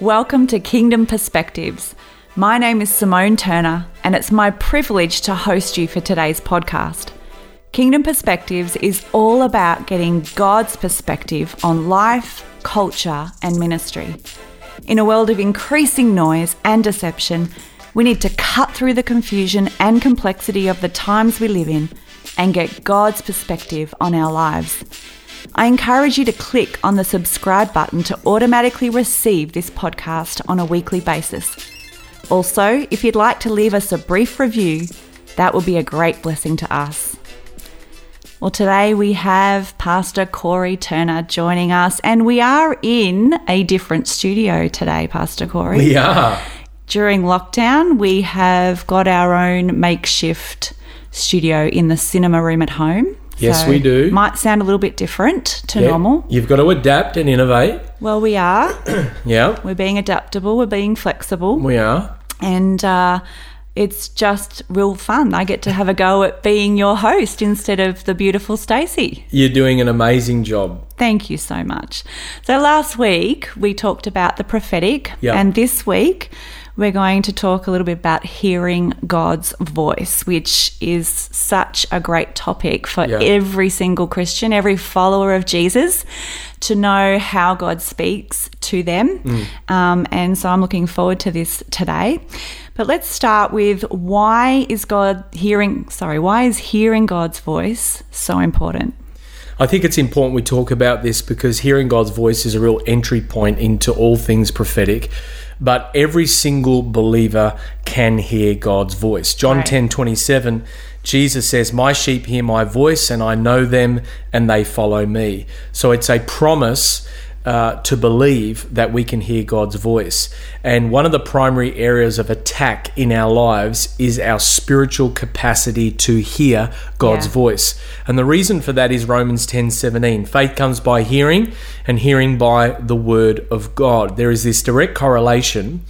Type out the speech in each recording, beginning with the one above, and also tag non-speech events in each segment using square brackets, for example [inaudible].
Welcome to Kingdom Perspectives. My name is Simone Turner, and it's my privilege to host you for today's podcast. Kingdom Perspectives is all about getting God's perspective on life, culture, and ministry. In a world of increasing noise and deception, we need to cut through the confusion and complexity of the times we live in and get God's perspective on our lives. I encourage you to click on the subscribe button to automatically receive this podcast on a weekly basis. Also, if you'd like to leave us a brief review, that will be a great blessing to us. Well, today we have Pastor Corey Turner joining us, and we are in a different studio today, Pastor Corey. We are. During lockdown, we have got our own makeshift studio in the cinema room at home. Yes, we do. Might sound a little bit different to Yeah, normal. You've got to adapt and innovate. Well, we are. [clears throat] Yeah, We're being adaptable. We're being flexible. we are. and uh, it's just real fun. I get to have a go at being your host instead of the beautiful Stacey. You're doing an amazing job. Thank you so much. So last week we talked about the prophetic, and this week we're going to talk a little bit about hearing God's voice, which is such a great topic for Yeah. every single Christian, every follower of Jesus, to know how God speaks to them. Mm. Um, and so I'm looking forward to this today. But let's start with why is God hearing, sorry, why is hearing God's voice so important? I think it's important we talk about this because hearing God's voice is a real entry point into all things prophetic. But every single believer can hear God's voice. John Right. ten twenty seven, Jesus says, My sheep hear my voice, and I know them, and they follow me. So it's a promise uh, to believe that we can hear God's voice. And one of the primary areas of attack in our lives is our spiritual capacity to hear God's Yeah. voice. And the reason for that is Romans 10 17. Faith comes by hearing, and hearing by the word of God. There is this direct correlation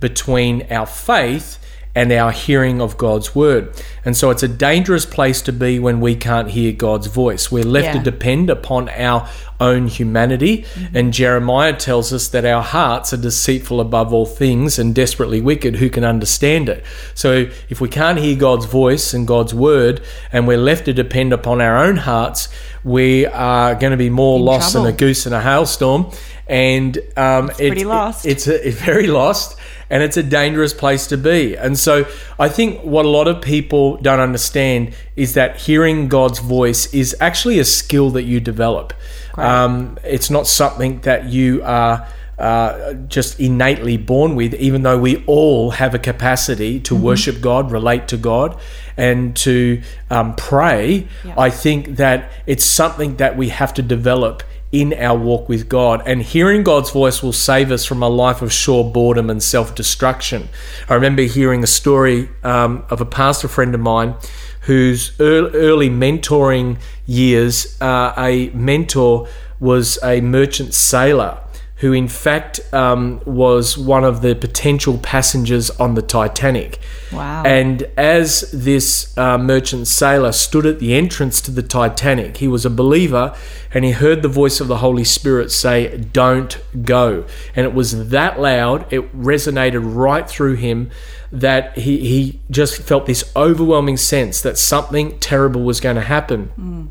between our faith and our hearing of God's word. And so it's a dangerous place to be when we can't hear God's voice. We're left to depend upon our own humanity. And Jeremiah tells us that our hearts are deceitful above all things and desperately wicked. Who can understand it? So if we can't hear God's voice and God's word, and we're left to depend upon our own hearts, we are going to be more In lost than a goose in a hailstorm. And um, it's pretty lost. it's a, it's very lost and it's a dangerous place to be. And so I think what a lot of people don't understand is that hearing God's voice is actually a skill that you develop. Um, it's not something that you are. Uh, just innately born with, even though we all have a capacity to worship God, relate to God, and to um, pray, Yeah. I think that it's something that we have to develop in our walk with God. And hearing God's voice will save us from a life of sure boredom and self destruction. I remember hearing a story um, of a pastor friend of mine whose early mentoring years, uh, a mentor was a merchant sailor who in fact um, was one of the potential passengers on the Titanic. Wow. And as this uh, merchant sailor stood at the entrance to the Titanic, he was a believer and he heard the voice of the Holy Spirit say, Don't go. And it was that loud, it resonated right through him that he, he just felt this overwhelming sense that something terrible was going to happen.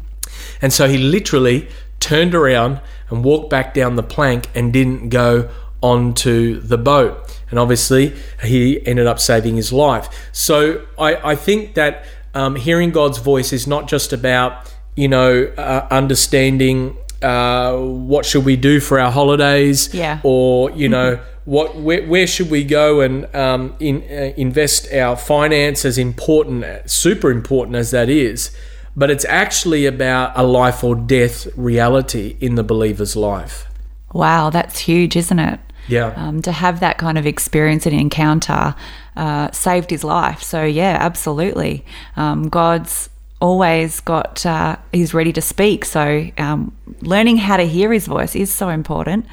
And so he literally turned around and walked back down the plank and didn't go onto the boat. And obviously, he ended up saving his life. So I, I think that um, hearing God's voice is not just about, you know, uh, understanding uh, what should we do for our holidays Yeah. or, you know, [laughs] what where, where should we go and um, in, uh, invest our finance as important, super important as that is but it's actually about a life or death reality in the believer's life. Wow, that's huge, isn't it? Yeah. Um, to have that kind of experience and encounter uh, saved his life. So, yeah, absolutely. Um, God's always got, uh, he's ready to speak. So, um, learning how to hear his voice is so important.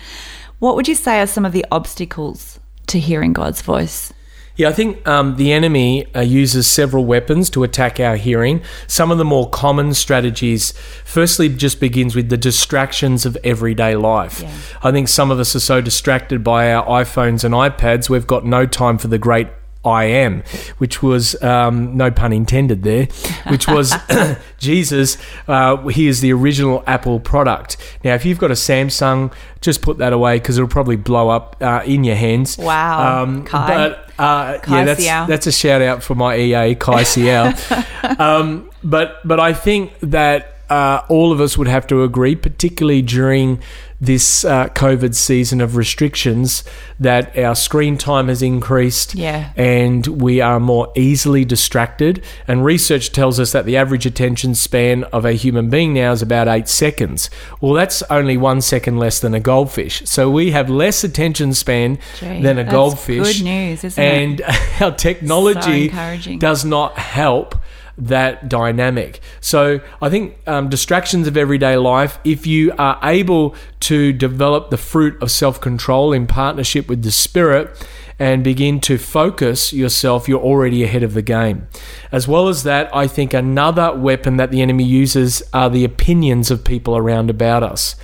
What would you say are some of the obstacles to hearing God's voice? Yeah, I think um, the enemy uh, uses several weapons to attack our hearing. Some of the more common strategies, firstly, just begins with the distractions of everyday life. Yeah. I think some of us are so distracted by our iPhones and iPads, we've got no time for the great I am, which was um, no pun intended there, which was [laughs] [coughs] Jesus. Uh, he is the original Apple product. Now, if you've got a Samsung, just put that away because it'll probably blow up uh, in your hands. Wow, Um, Kai. but uh, Kai yeah, that's that's a shout out for my EA Kai Siao. [laughs] um, but but I think that uh, all of us would have to agree, particularly during this uh, COVID season of restrictions, that our screen time has increased Yeah. and we are more easily distracted. And research tells us that the average attention span of a human being now is about eight seconds. Well, that's only one second less than a goldfish. So we have less attention span Gee, than a that's goldfish. good news, isn't it? and [laughs] our technology encouraging. does not help that dynamic. So I think um, distractions of everyday life, if you are able to develop the fruit of self control in partnership with the Spirit and begin to focus yourself, you're already ahead of the game. As well as that, I think another weapon that the enemy uses are the opinions of people around about us.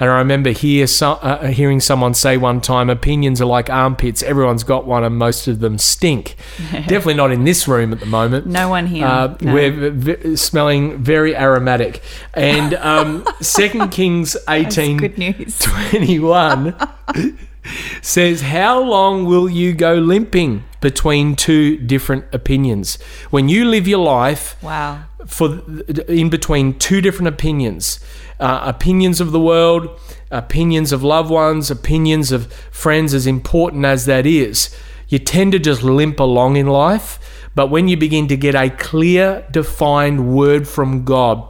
And I remember hear so, uh, hearing someone say one time, opinions are like armpits. Everyone's got one, and most of them stink. [laughs] Definitely not in this room at the moment. No one here. Uh, No. We're v- smelling very aromatic. And um, [laughs] Second Kings That's 18 good news. 21 [laughs] says, How long will you go limping between two different opinions? When you live your life, Wow. for in between two different opinions uh, opinions of the world opinions of loved ones opinions of friends as important as that is you tend to just limp along in life but when you begin to get a clear defined word from god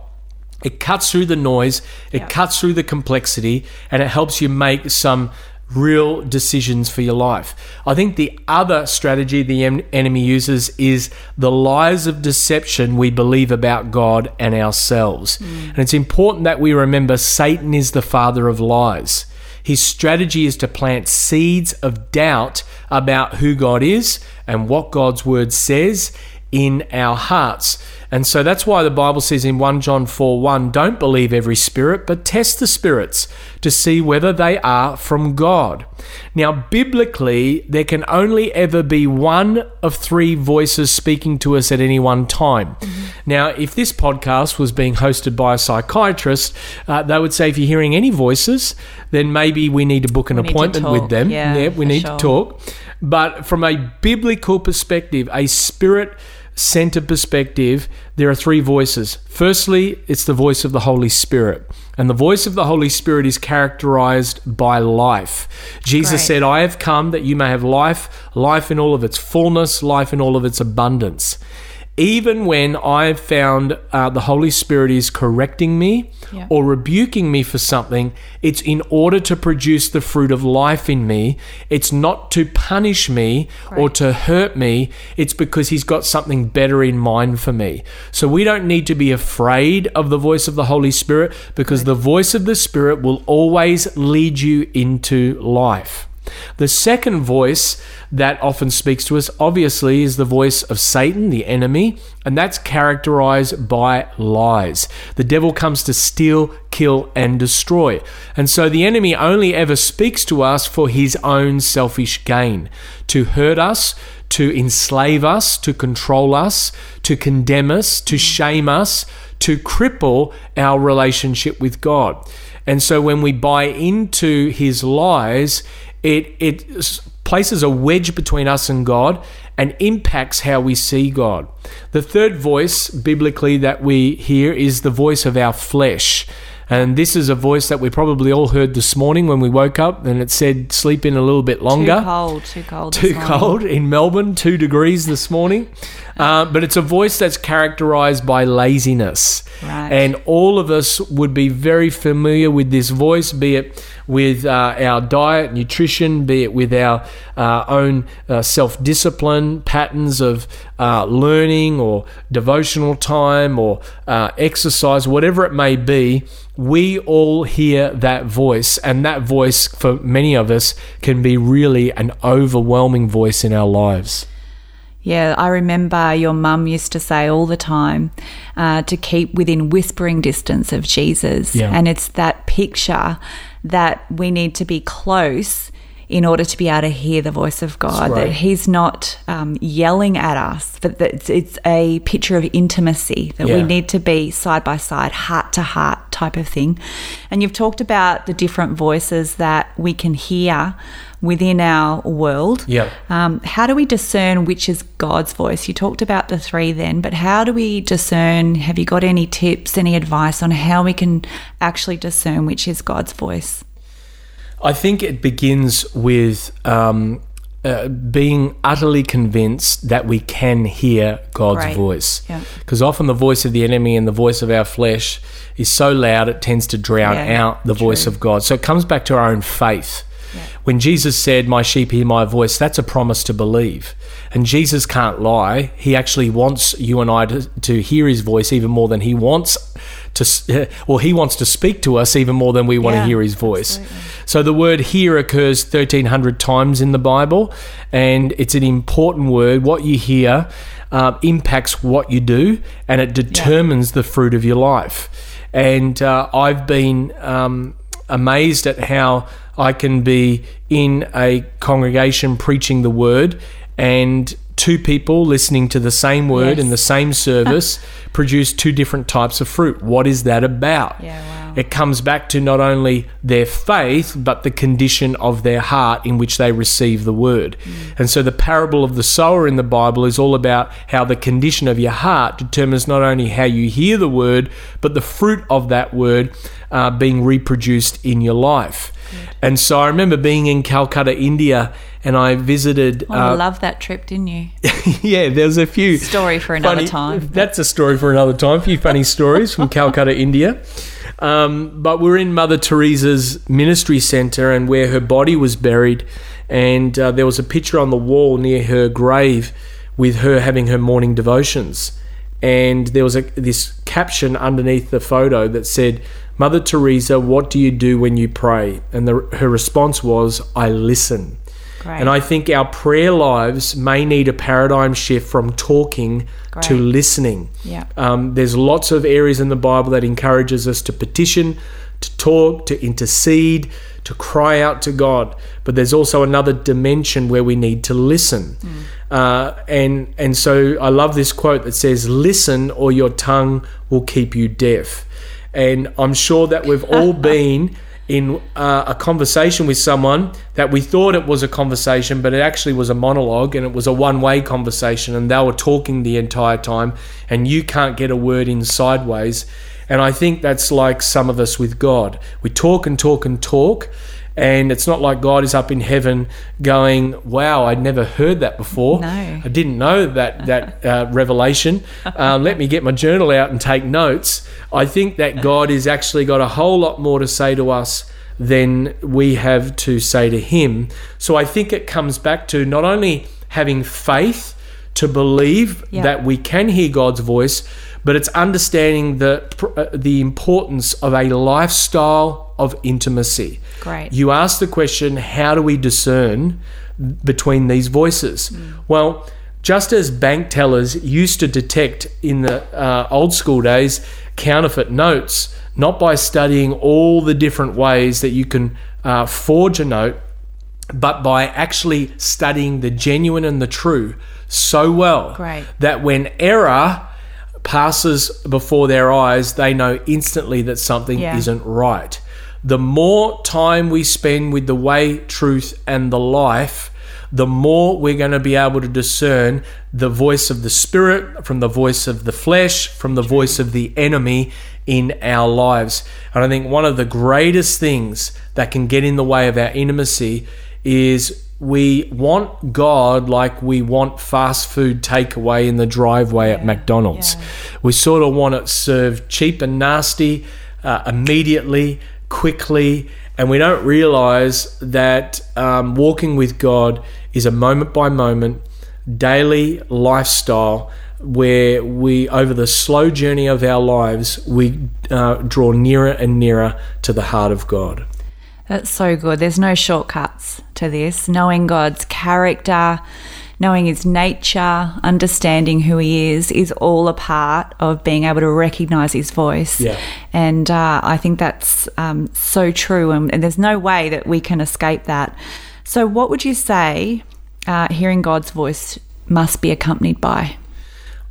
it cuts through the noise it Yeah. cuts through the complexity and it helps you make some real decisions for your life. I think the other strategy the enemy uses is the lies of deception we believe about God and ourselves. Mm. And it's important that we remember Satan is the father of lies. His strategy is to plant seeds of doubt about who God is and what God's word says in our hearts. And so that's why the Bible says in 1 John 4 1, don't believe every spirit, but test the spirits to see whether they are from God. Now, biblically, there can only ever be one of three voices speaking to us at any one time. Now, if this podcast was being hosted by a psychiatrist, uh, they would say if you're hearing any voices, then maybe we need to book an We appointment with them. Yeah, we need sure. to talk. But from a biblical perspective, a spirit centered perspective, there are three voices. Firstly, it's the voice of the Holy Spirit. And the voice of the Holy Spirit is characterized by life. Jesus Great. said, I have come that you may have life, life in all of its fullness, life in all of its abundance. Even when I've found uh, the Holy Spirit is correcting me Yeah. or rebuking me for something, it's in order to produce the fruit of life in me. It's not to punish me or to hurt me. It's because He's got something better in mind for me. So we don't need to be afraid of the voice of the Holy Spirit because the voice of the Spirit will always lead you into life. The second voice that often speaks to us, obviously, is the voice of Satan, the enemy, and that's characterized by lies. The devil comes to steal, kill, and destroy. And so the enemy only ever speaks to us for his own selfish gain to hurt us, to enslave us, to control us, to condemn us, to shame us, to cripple our relationship with God. And so when we buy into his lies, it it places a wedge between us and God and impacts how we see God. The third voice biblically that we hear is the voice of our flesh. And this is a voice that we probably all heard this morning when we woke up and it said sleep in a little bit longer Too cold. Too cold. [laughs] too morning. cold in Melbourne, two degrees this morning. Uh, but it's a voice that's characterized by laziness. Right. And all of us would be very familiar with this voice, be it with uh, our diet, nutrition, be it with our uh, own uh, self discipline, patterns of uh, learning or devotional time or uh, exercise, whatever it may be. We all hear that voice, and that voice for many of us can be really an overwhelming voice in our lives. Yeah, I remember your mum used to say all the time uh, to keep within whispering distance of Jesus. Yeah. And it's that picture that we need to be close in order to be able to hear the voice of God. right. That He's not um, yelling at us, but that it's, it's a picture of intimacy that we need to be side by side, heart to heart type of thing. And you've talked about the different voices that we can hear within our world. Yeah. Um, how do we discern which is God's voice? You talked about the three then, but how do we discern? Have you got any tips, any advice on how we can actually discern which is God's voice? I think it begins with um, uh, being utterly convinced that we can hear God's Right. voice. Yeah. Because often the voice of the enemy and the voice of our flesh is so loud it tends to drown Yeah, out the voice of God. So it comes back to our own faith. When Jesus said, My sheep hear my voice, that's a promise to believe. And Jesus can't lie. He actually wants you and I to, to hear his voice even more than he wants to, or he wants to speak to us even more than we want Yeah, to hear his voice. So the word hear occurs 1300 times in the Bible, and it's an important word. What you hear uh, impacts what you do, and it determines the fruit of your life. And uh, I've been um, amazed at how I can be in a congregation preaching the word and two people listening to the same word Yes. in the same service [laughs] produce two different types of fruit. What is that about? Yeah, wow. It comes back to not only their faith, but the condition of their heart in which they receive the word. And so the parable of the sower in the Bible is all about how the condition of your heart determines not only how you hear the word, but the fruit of that word uh, being reproduced in your life. And so I remember being in Calcutta, India, and I visited. Oh, I uh, love that trip, didn't you? [laughs] yeah, there's a few Story for another funny- time. That's a story for another time. A few funny stories from Calcutta, [laughs] India. Um, but we're in Mother Teresa's ministry center, and where her body was buried, and uh, there was a picture on the wall near her grave with her having her morning devotions, and there was a this caption underneath the photo that said. Mother Teresa, what do you do when you pray? And the, her response was, I listen. Great. And I think our prayer lives may need a paradigm shift from talking to listening. Yeah. Um, there's lots of areas in the Bible that encourages us to petition, to talk, to intercede, to cry out to God. But there's also another dimension where we need to listen. Uh, and and so I love this quote that says, "Listen, or your tongue will keep you deaf." And I'm sure that we've all [laughs] been in uh, a conversation with someone that we thought it was a conversation, but it actually was a monologue and it was a one way conversation, and they were talking the entire time, and you can't get a word in sideways. And I think that's like some of us with God. We talk and talk and talk, and it's not like God is up in heaven going, "Wow, I'd never heard that before. No. I didn't know that that uh, revelation. Um, let me get my journal out and take notes." I think that God has actually got a whole lot more to say to us than we have to say to Him. So I think it comes back to not only having faith to believe Yeah. that we can hear God's voice, but it's understanding the uh, the importance of a lifestyle of intimacy. Great. You ask the question, how do we discern between these voices? Well, just as bank tellers used to detect in the uh, old school days counterfeit notes, not by studying all the different ways that you can uh, forge a note, but by actually studying the genuine and the true so well Great. that when error passes before their eyes, they know instantly that something Yeah. isn't right. The more time we spend with the way, truth, and the life, the more we're going to be able to discern the voice of the spirit from the voice of the flesh, from the voice of the enemy in our lives. And I think one of the greatest things that can get in the way of our intimacy is we want God like we want fast food takeaway in the driveway at McDonald's. yeah. We sort of want it served cheap and nasty, uh, immediately, quickly, and we don't realize that um, walking with God is a moment by moment, daily lifestyle where we, over the slow journey of our lives, we uh, draw nearer and nearer to the heart of God. That's so good. There's no shortcuts to this. Knowing God's character, knowing his nature, understanding who he is, is all a part of being able to recognize his voice. Yeah. And uh, I think that's um, so true. And, and, there's no way that we can escape that. So, what would you say uh, hearing God's voice must be accompanied by?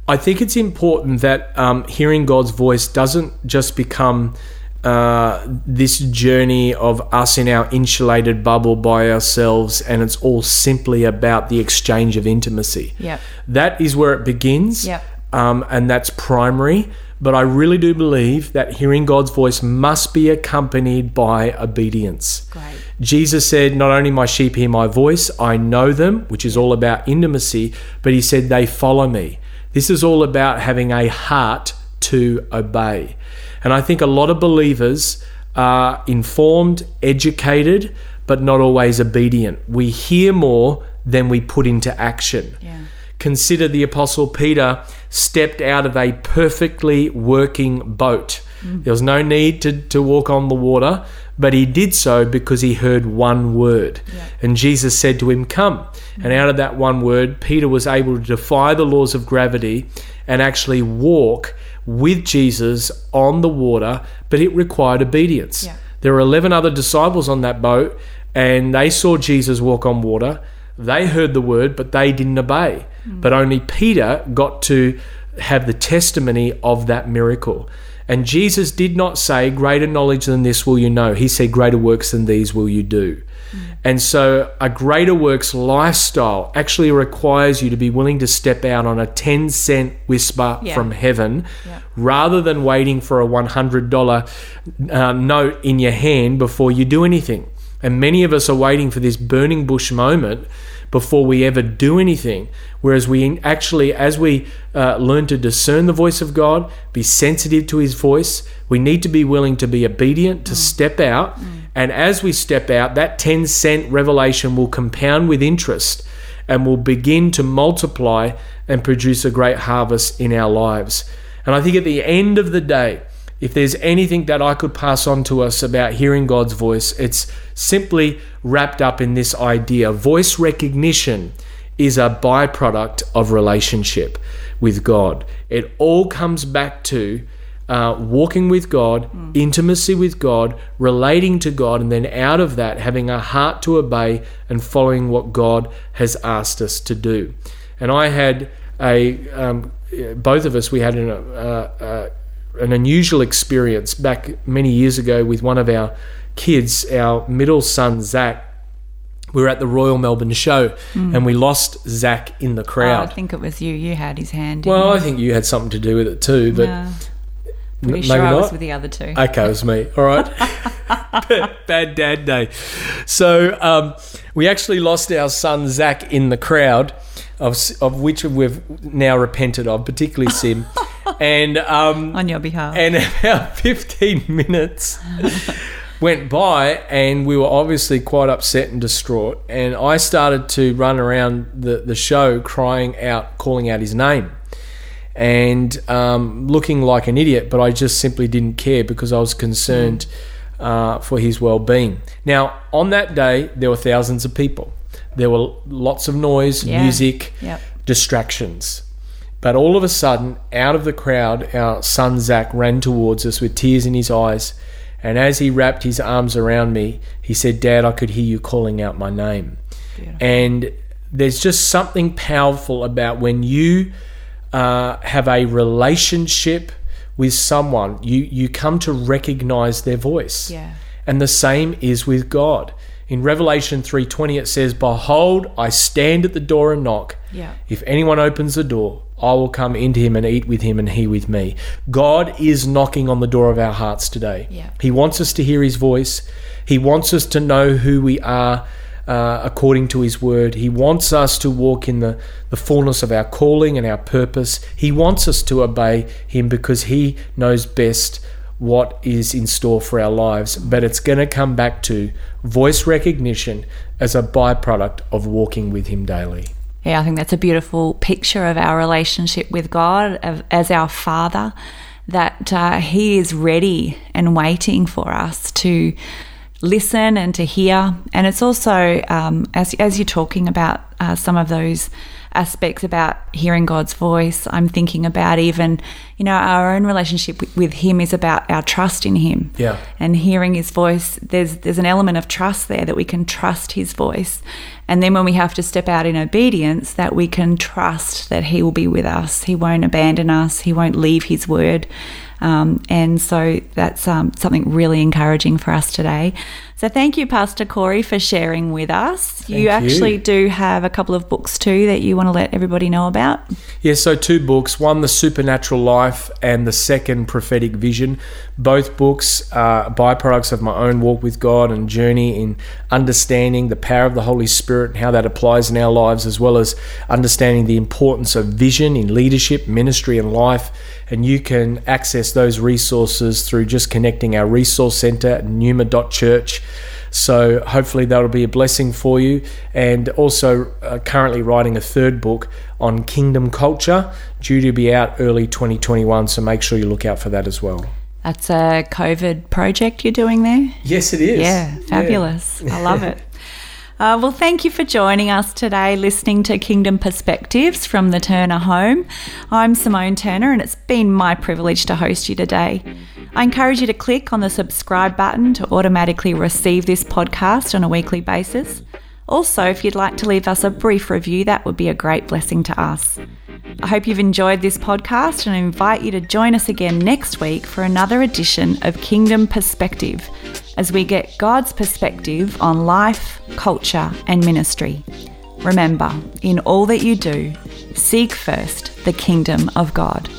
I think it's important that um, hearing God's voice doesn't just become uh, this journey of us in our insulated bubble by ourselves, and it's all simply about the exchange of intimacy. Yep. That is where it begins, yep. um, and that's primary. But I really do believe that hearing God's voice must be accompanied by obedience. Great. Jesus said, Not only my sheep hear my voice, I know them, which is all about intimacy, but he said, They follow me. This is all about having a heart to obey. And I think a lot of believers are informed, educated, but not always obedient. We hear more than we put into action. Yeah. Consider the Apostle Peter stepped out of a perfectly working boat. Mm. There was no need to, to walk on the water, but he did so because he heard one word. Yeah. And Jesus said to him, Come. Mm. And out of that one word, Peter was able to defy the laws of gravity and actually walk with Jesus on the water, but it required obedience. Yeah. There were 11 other disciples on that boat, and they saw Jesus walk on water. They heard the word, but they didn't obey. Mm. But only Peter got to have the testimony of that miracle. And Jesus did not say, Greater knowledge than this will you know. He said, Greater works than these will you do. And so a greater works lifestyle actually requires you to be willing to step out on a 10 cent whisper Yeah. from heaven Yeah. rather than waiting for a $100 uh, note in your hand before you do anything. And many of us are waiting for this burning bush moment before we ever do anything. Whereas we actually, as we uh, learn to discern the voice of God, be sensitive to his voice, we need to be willing to be obedient, to step out. And as we step out, that 10 cent revelation will compound with interest and will begin to multiply and produce a great harvest in our lives. And I think at the end of the day, if there's anything that I could pass on to us about hearing God's voice, it's simply wrapped up in this idea. Voice recognition is a byproduct of relationship with God. It all comes back to uh, walking with God, intimacy with God, relating to God, and then out of that, having a heart to obey and following what God has asked us to do. And I had a, um, both of us, we had an, uh, uh, an unusual experience back many years ago with one of our kids, our middle son, Zach. We were at the Royal Melbourne Show and we lost Zach in the Oh, I think it was you. You had his hand. well? I think you had something to do with it too, but Yeah. Pretty maybe sure I was not. with the other two. Okay, it was me. [laughs] All right. [laughs] Bad dad day. So um, we actually lost our son Zach in the crowd, of, of which we've now repented of, particularly Sim. [laughs] and um, on your behalf. and [laughs] about 15 minutes [laughs] went by and we were obviously quite upset and distraught. And i started to run around the, the show crying out calling out his name. And um, looking like an idiot but i just simply didn't care because i was concerned uh, for his well-being. Now on that day there were thousands of people there were lots of noise Yeah. music Yep. distractions but all of a sudden, out of the crowd, our son Zach ran towards us with tears in his eyes. And as he wrapped his arms around me, he said, Dad, I could hear you calling out my name. Beautiful. And there's just something powerful about when you uh, have a relationship with someone, you, you come to recognize their voice. Yeah. And the same is with God. In Revelation 3:20 it says, "Behold, I stand at the door and knock. Yeah. If anyone opens the door, I will come into him and eat with him and he with me." God is knocking on the door of our hearts today. Yeah. He wants us to hear his voice. He wants us to know who we are uh, according to his word. He wants us to walk in the, the fullness of our calling and our purpose. He wants us to obey him because he knows best what is in store for our lives. But it's going to come back to voice recognition as a byproduct of walking with him daily. Yeah, I think that's a beautiful picture of our relationship with God as our Father, that uh, He is ready and waiting for us to listen and to hear. And it's also, um, as, as you're talking about uh, some of those aspects about hearing God's voice. I'm thinking about even, you know, our own relationship with Him is about our trust in Him. Yeah. And hearing His voice, there's there's an element of trust there that we can trust His voice. And then when we have to step out in obedience, that we can trust that He will be with us. He won't abandon us. He won't leave His word. Um, and so that's um, something really encouraging for us today. So thank you, Pastor Corey, for sharing with us. you actually do have a couple of books too that you want to let everybody know about. Yeah, so two books one, The Supernatural Life, and the second, Prophetic Vision. Both books are byproducts of my own walk with God and journey in understanding the power of the Holy Spirit and how that applies in our lives, as well as understanding the importance of vision in leadership, ministry, and life. And you can access those resources through just connecting our resource center at numa.church. So hopefully that'll be a blessing for you. And also uh, currently writing a third book on kingdom culture, due to be out early 2021. So make sure you look out for that as well. That's a COVID project you're doing there? Yes, it is. Yeah, fabulous. Yeah. I love it. Uh, well, thank you for joining us today, listening to Kingdom Perspectives from the Turner home. I'm Simone Turner, and it's been my privilege to host you today. I encourage you to click on the subscribe button to automatically receive this podcast on a weekly basis. Also, if you'd like to leave us a brief review, that would be a great blessing to us. I hope you've enjoyed this podcast and I invite you to join us again next week for another edition of Kingdom Perspective as we get God's perspective on life, culture, and ministry. Remember, in all that you do, seek first the kingdom of God.